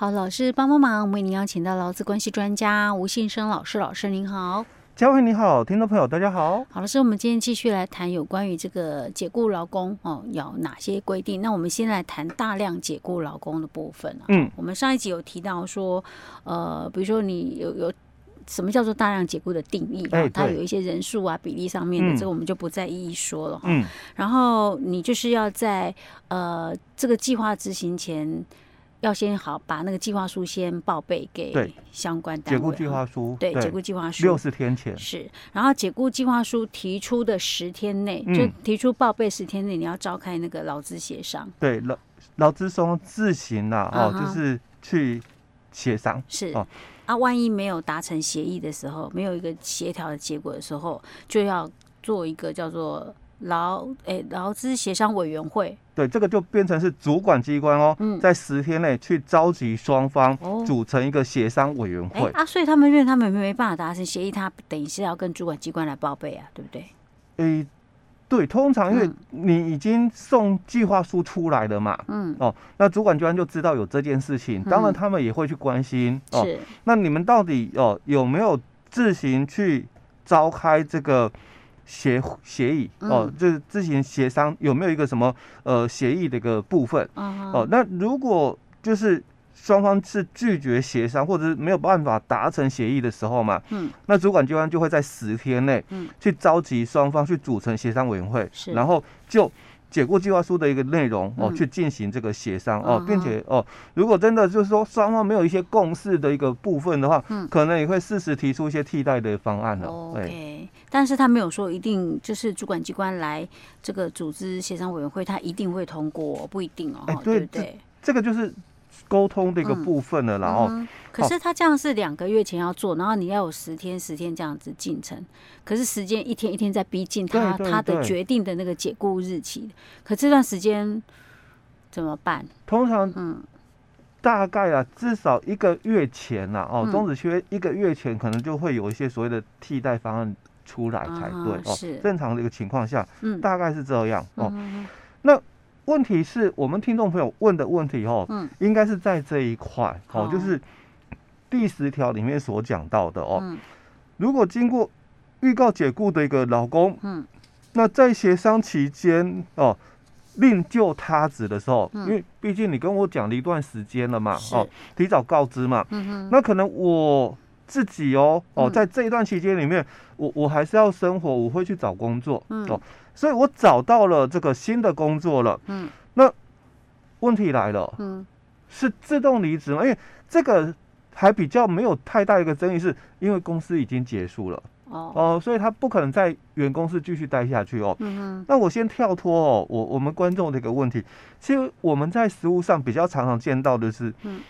好，老师帮帮忙，我们为您邀请到劳资关系专家吴信生老师，老师您好。嘉惠你好，听众朋友大家好。好，老师，我们今天继续来谈有关于这个解雇劳工哦，有哪些规定？那我们先来谈大量解雇劳工的部分啊。嗯，我们上一集有提到说，呃，比如说你有有什么叫做大量解雇的定义啊？它有一些人数啊、比例上面的，这个我们就不再一一说了哈。嗯。然后你就是要在呃这个计划执行前。要先好把那个计划书先报备给相关单位。解雇计划书，对，解雇计划书六十天前是，然后解雇计划书提出的十天内，就提出报备十天内，你要召开那个劳资协商。对，劳劳资双方自行啦，哦，就是去协商。是哦，啊，万一没有达成协议的时候，没有一个协调的结果的时候，就要做一个叫做。劳诶，劳资协商委员会，对，这个就变成是主管机关哦，嗯、在十天内去召集双方，组成一个协商委员会、哦、啊，所以他们因为他们没办法达成协议，他等于是要跟主管机关来报备啊，对不对？诶，对，通常因为你已经送计划书出来了嘛，嗯，哦，那主管机关就知道有这件事情，当然他们也会去关心，嗯、哦，是，那你们到底哦有没有自行去召开这个？协协议哦，就是自行协商有没有一个什么呃协议的一个部分哦？那如果就是双方是拒绝协商，或者是没有办法达成协议的时候嘛，嗯，那主管机关就会在十天内，嗯，去召集双方去组成协商委员会，是，然后就。解雇计划书的一个内容哦，去进行这个协商哦，并且哦，如果真的就是说双方没有一些共识的一个部分的话，嗯，可能也会适时提出一些替代的方案了。OK，但是他没有说一定就是主管机关来这个组织协商委员会，他一定会通过，不一定哦。对对，这个就是。沟通的一个部分了，然后、嗯嗯，可是他这样是两个月前要做，然后你要有十天十天这样子进程，可是时间一天一天在逼近他他的决定的那个解雇日期，可这段时间怎么办？通常，嗯，大概啊，至少一个月前呐，哦，终止契约一个月前，可能就会有一些所谓的替代方案出来才对哦。是。正常的一个情况下，嗯，大概是这样哦。那。问题是我们听众朋友问的问题哦，嗯，应该是在这一块哦，就是第十条里面所讲到的哦，如果经过预告解雇的一个老公，嗯，那在协商期间哦，另就他职的时候，因为毕竟你跟我讲了一段时间了嘛，哦，提早告知嘛，嗯哼，那可能我自己哦，哦，在这一段期间里面，我我还是要生活，我会去找工作，嗯，哦。所以我找到了这个新的工作了，嗯，那问题来了，嗯，是自动离职吗？因为这个还比较没有太大一个争议，是因为公司已经结束了，哦，哦，所以他不可能在原公司继续待下去哦，嗯哼，那我先跳脱哦，我我们观众的一个问题，其实我们在实务上比较常常见到的是，嗯，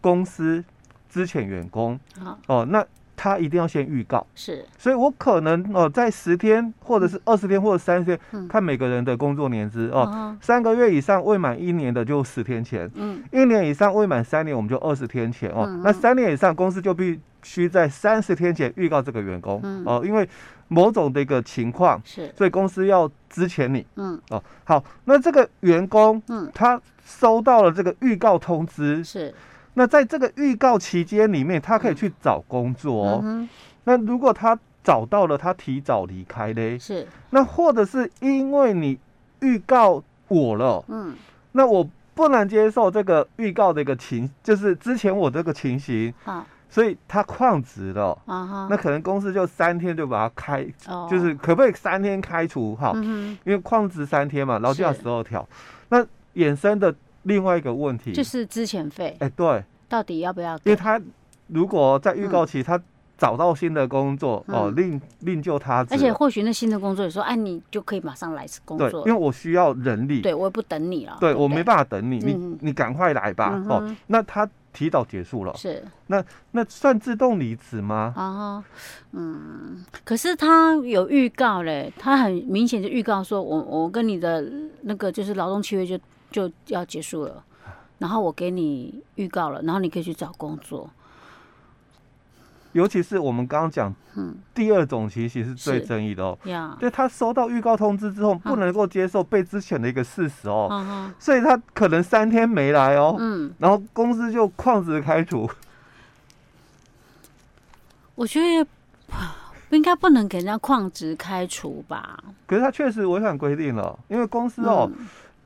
公司之前员工，哦，那。他一定要先预告，是，所以我可能哦，在十天或者是二十天或者三十天，嗯、看每个人的工作年资哦，嗯、三个月以上未满一年的就十天前，嗯，一年以上未满三年我们就二十天前哦，嗯、那三年以上公司就必须在三十天前预告这个员工，嗯、哦，因为某种的一个情况是，所以公司要支前你，嗯，哦，好，那这个员工，嗯，他收到了这个预告通知是。那在这个预告期间里面，他可以去找工作哦。嗯、那如果他找到了，他提早离开嘞？是。那或者是因为你预告我了，嗯，那我不能接受这个预告的一个情，就是之前我这个情形，啊、所以他旷职了，啊、哈那可能公司就三天就把他开，哦、就是可不可以三天开除？哈，嗯、因为旷职三天嘛，劳基法十二条，那衍生的。另外一个问题。就是资遣费，哎、欸，对，到底要不要？因为他如果在预告期他找到新的工作，嗯、哦，另另就他，而且或许那新的工作，你说，哎，你就可以马上来工作，因为我需要人力，对我也不等你了，对，我没办法等你，你、嗯、你赶快来吧，嗯、哦，那他提早结束了，是，那那算自动离职吗？啊，嗯，可是他有预告嘞，他很明显就预告说我我跟你的那个就是劳动契约就。就要结束了，然后我给你预告了，然后你可以去找工作。尤其是我们刚刚讲，嗯，第二种情形是最争议的哦。对，他收到预告通知之后，不能够接受被之前的一个事实哦，所以他可能三天没来哦，嗯，然后公司就旷职开除。我觉得不应该不能给人家旷职开除吧？可是他确实违反规定了，因为公司哦。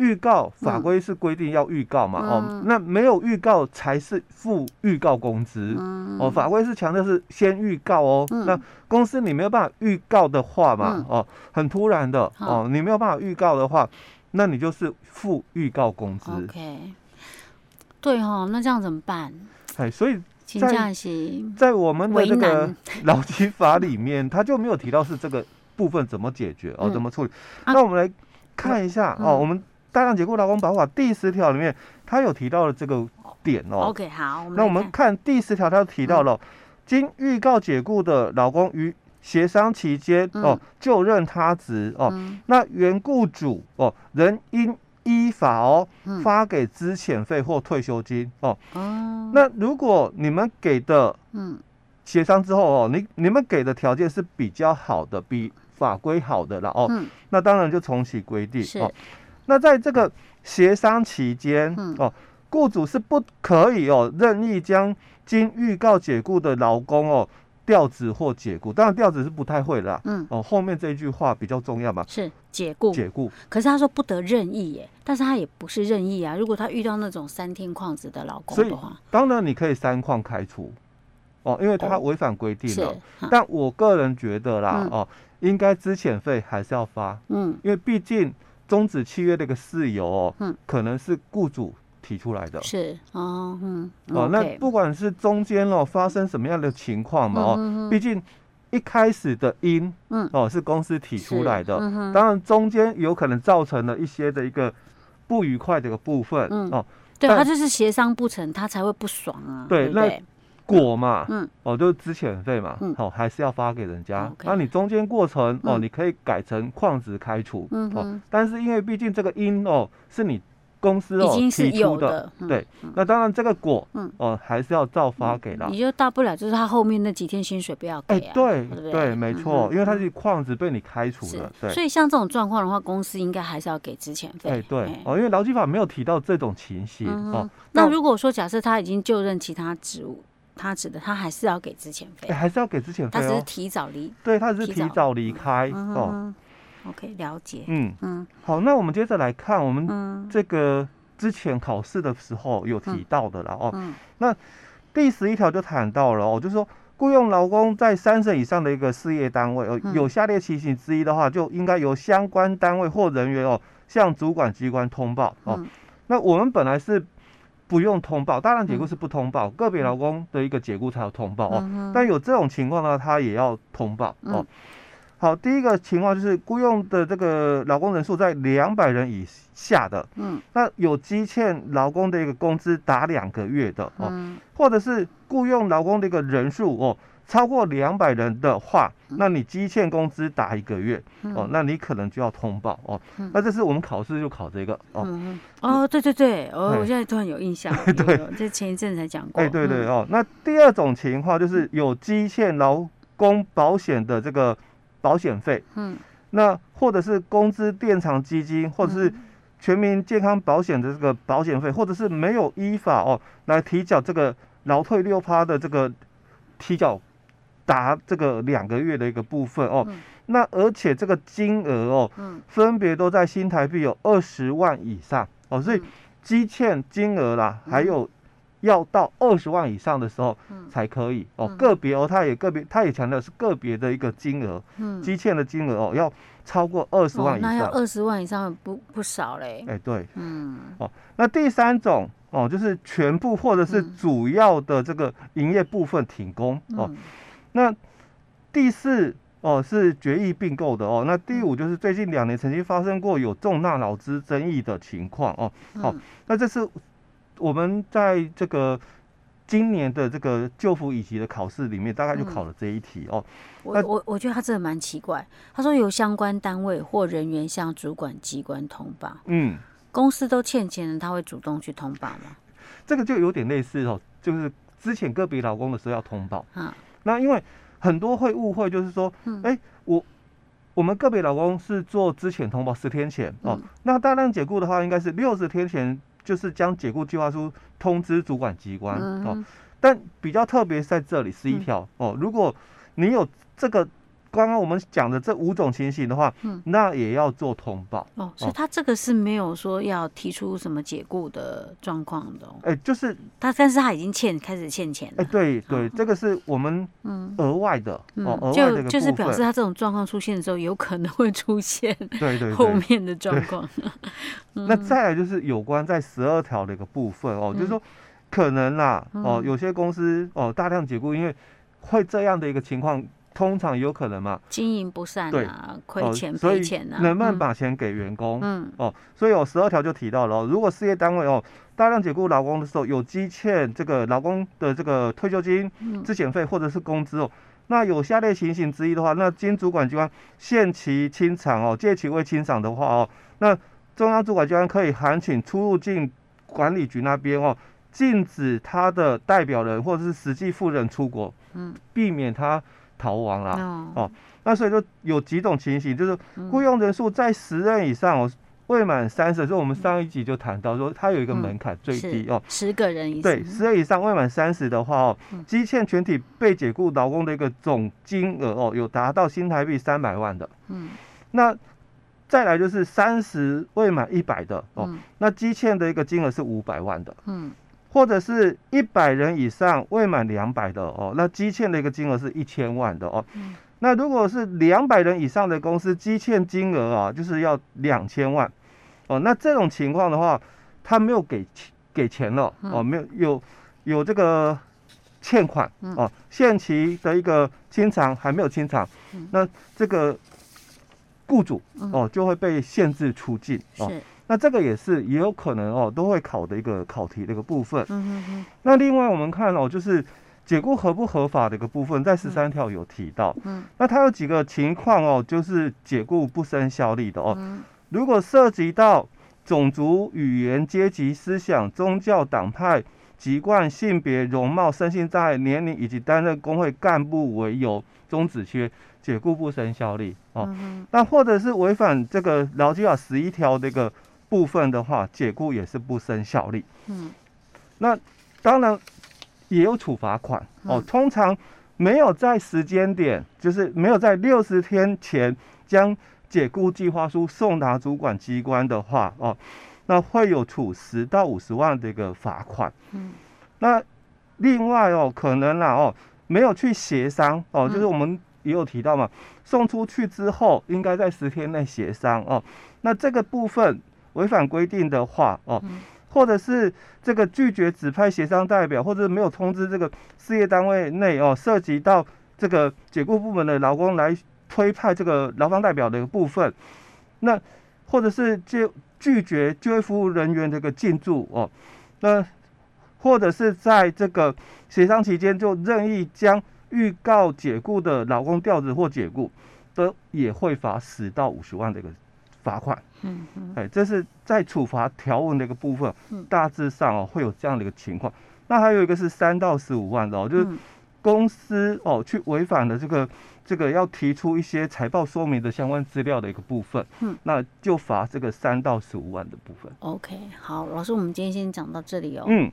预告法规是规定要预告嘛？嗯、哦，那没有预告才是付预告工资。嗯、哦，法规是强调是先预告哦。嗯、那公司你没有办法预告的话嘛？嗯、哦，很突然的哦，你没有办法预告的话，那你就是付预告工资。OK，对哦，那这样怎么办？哎，所以在在我们的这个 劳基法里面，他就没有提到是这个部分怎么解决哦，怎么处理？嗯、那我们来看一下、嗯、哦，我们。大量解雇劳工保护法第十条里面，他有提到了这个点哦。OK，好，那我们看第十条，他提到了，经预告解雇的劳工于协商期间哦就任他职哦，那原雇主哦仍应依法哦发给资遣费或退休金哦。那如果你们给的嗯。协商之后哦，你你们给的条件是比较好的，比法规好的了哦，那当然就重启规定哦。那在这个协商期间，嗯、哦，雇主是不可以哦任意将经预告解雇的劳工哦调职或解雇。当然调职是不太会啦，嗯，哦，后面这一句话比较重要嘛，是解雇，解雇。可是他说不得任意耶，但是他也不是任意啊。如果他遇到那种三天旷职的劳工的话，当然你可以三旷开除，哦，因为他违反规定了。哦、但我个人觉得啦，嗯、哦，应该资遣费还是要发，嗯，因为毕竟。终止契约的一个事由哦，嗯，可能是雇主提出来的，是哦，嗯，哦，那不管是中间哦发生什么样的情况嘛，哦，毕竟一开始的因，嗯，哦是公司提出来的，当然中间有可能造成了一些的一个不愉快的一个部分，嗯。哦，对，他就是协商不成，他才会不爽啊，对，那。果嘛，嗯，哦，就是资遣费嘛，嗯，好，还是要发给人家。那你中间过程哦，你可以改成矿职开除，嗯，哦，但是因为毕竟这个因哦是你公司哦提出的，对，那当然这个果，嗯，哦，还是要照发给了。你就大不了就是他后面那几天薪水不要给啊，对对，没错，因为他是矿职被你开除了，对。所以像这种状况的话，公司应该还是要给资遣费。哎，对，哦，因为劳基法没有提到这种情形哦。那如果说假设他已经就任其他职务。他指的，他还是要给资前费，还是要给资前费，他只是提早离，对，他只是提早离开哦。OK，了解。嗯嗯，好，那我们接着来看，我们这个之前考试的时候有提到的了哦。那第十一条就谈到了哦，就是说雇佣劳工在三省以上的一个事业单位哦，有下列情形之一的话，就应该由相关单位或人员哦向主管机关通报哦。那我们本来是。不用通报，大量解雇是不通报，嗯、个别劳工的一个解雇才有通报哦。嗯、但有这种情况呢，他也要通报哦。嗯、好，第一个情况就是雇佣的这个劳工人数在两百人以下的，嗯，那有积欠劳工的一个工资达两个月的哦，嗯、或者是雇佣劳工的一个人数哦。超过两百人的话，那你积欠工资达一个月、嗯、哦，那你可能就要通报哦。嗯、那这是我们考试就考这个哦。嗯、哦，对对对，哦，我现在突然有印象。对，这前一阵才讲过。哎，对对哦。那第二种情况就是有积欠劳工保险的这个保险费，嗯，那或者是工资垫偿基金，或者是全民健康保险的这个保险费，或者是没有依法哦来提缴这个劳退六趴的这个提缴。达这个两个月的一个部分哦，嗯、那而且这个金额哦，嗯、分别都在新台币有二十万以上哦，所以积欠金额啦，嗯、还有要到二十万以上的时候才可以、嗯、哦，个别哦，他也个别，他也强调是个别的一个金额，嗯，积欠的金额哦要超过二十万以上，哦、那要二十万以上不不少嘞，哎对，嗯，哦，那第三种哦就是全部或者是主要的这个营业部分停工、嗯、哦。那第四哦是决议并购的哦，那第五就是最近两年曾经发生过有重大劳资争议的情况哦。好，那这是我们在这个今年的这个旧服以及的考试里面，大概就考了这一题哦。我我我觉得他真的蛮奇怪，他说由相关单位或人员向主管机关通报。嗯，公司都欠钱了，他会主动去通报吗？这个就有点类似哦，就是之前个别劳工的时候要通报。啊。那因为很多会误会，就是说，哎、嗯，我我们个别老公是做之前通报十天前哦，嗯、那大量解雇的话，应该是六十天前，就是将解雇计划书通知主管机关、嗯、哦。但比较特别在这里十一条哦，如果你有这个。刚刚我们讲的这五种情形的话，嗯，那也要做通报哦。所以他这个是没有说要提出什么解雇的状况的。哎，就是他，但是他已经欠开始欠钱了。哎，对对，这个是我们嗯额外的哦，额外的。就就是表示他这种状况出现的时候，有可能会出现对对后面的状况。那再来就是有关在十二条的一个部分哦，就是说可能啦哦，有些公司哦大量解雇，因为会这样的一个情况。通常有可能嘛，经营不善啊，亏钱赔钱啊，能不能把钱给员工？嗯哦，所以有十二条就提到了哦，如果事业单位哦大量解雇劳工的时候，有积欠这个劳工的这个退休金、资遣费或者是工资哦，那有下列情形之一的话，那经主管机关限期清偿哦，借期未清偿的话哦，那中央主管机关可以函请出入境管理局那边哦，禁止他的代表人或者是实际负责人出国，嗯，避免他。逃亡了哦，那所以就有几种情形，就是雇佣人数在十人以上哦，未满三十，所以我们上一集就谈到说，它有一个门槛最低哦，十个人以上，对，十人以上未满三十的话哦，积欠全体被解雇劳工的一个总金额哦，有达到新台币三百万的，嗯，那再来就是三十未满一百的哦，那积欠的一个金额是五百万的，嗯。或者是一百人以上未满两百的哦，那积欠的一个金额是一千万的哦。嗯、那如果是两百人以上的公司，积欠金额啊，就是要两千万哦。那这种情况的话，他没有给给钱了哦，没有有有这个欠款哦，限期的一个清偿还没有清偿，那这个雇主哦就会被限制出境哦。那这个也是也有可能哦，都会考的一个考题的一个部分。嗯嗯嗯。那另外我们看哦，就是解雇合不合法的一个部分，在十三条有提到。嗯。那它有几个情况哦，就是解雇不生效力的哦。嗯。如果涉及到种族、语言、阶级、思想、宗教、党派、籍贯、性别、容貌、身心障碍、年龄以及担任工会干部为由终止缺解雇不生效力哦。嗯。那或者是违反这个劳基法十一条的一个。部分的话，解雇也是不生效力。嗯，那当然也有处罚款哦。通常没有在时间点，就是没有在六十天前将解雇计划书送达主管机关的话哦，那会有处十到五十万的一个罚款。嗯，那另外哦，可能啦哦，没有去协商哦，就是我们也有提到嘛，送出去之后应该在十天内协商哦。那这个部分。违反规定的话，哦，或者是这个拒绝指派协商代表，或者没有通知这个事业单位内哦，涉及到这个解雇部门的劳工来推派这个劳方代表的一个部分，那或者是就拒绝就业服务人员这个进驻哦，那或者是在这个协商期间就任意将预告解雇的劳工调职或解雇，都也会罚十到五十万的一个罚款。嗯嗯，哎，这是在处罚条文的一个部分，大致上哦会有这样的一个情况。那还有一个是三到十五万的哦，就是公司哦去违反了这个这个要提出一些财报说明的相关资料的一个部分，嗯，那就罚这个三到十五万的部分。OK，好，老师，我们今天先讲到这里哦。嗯。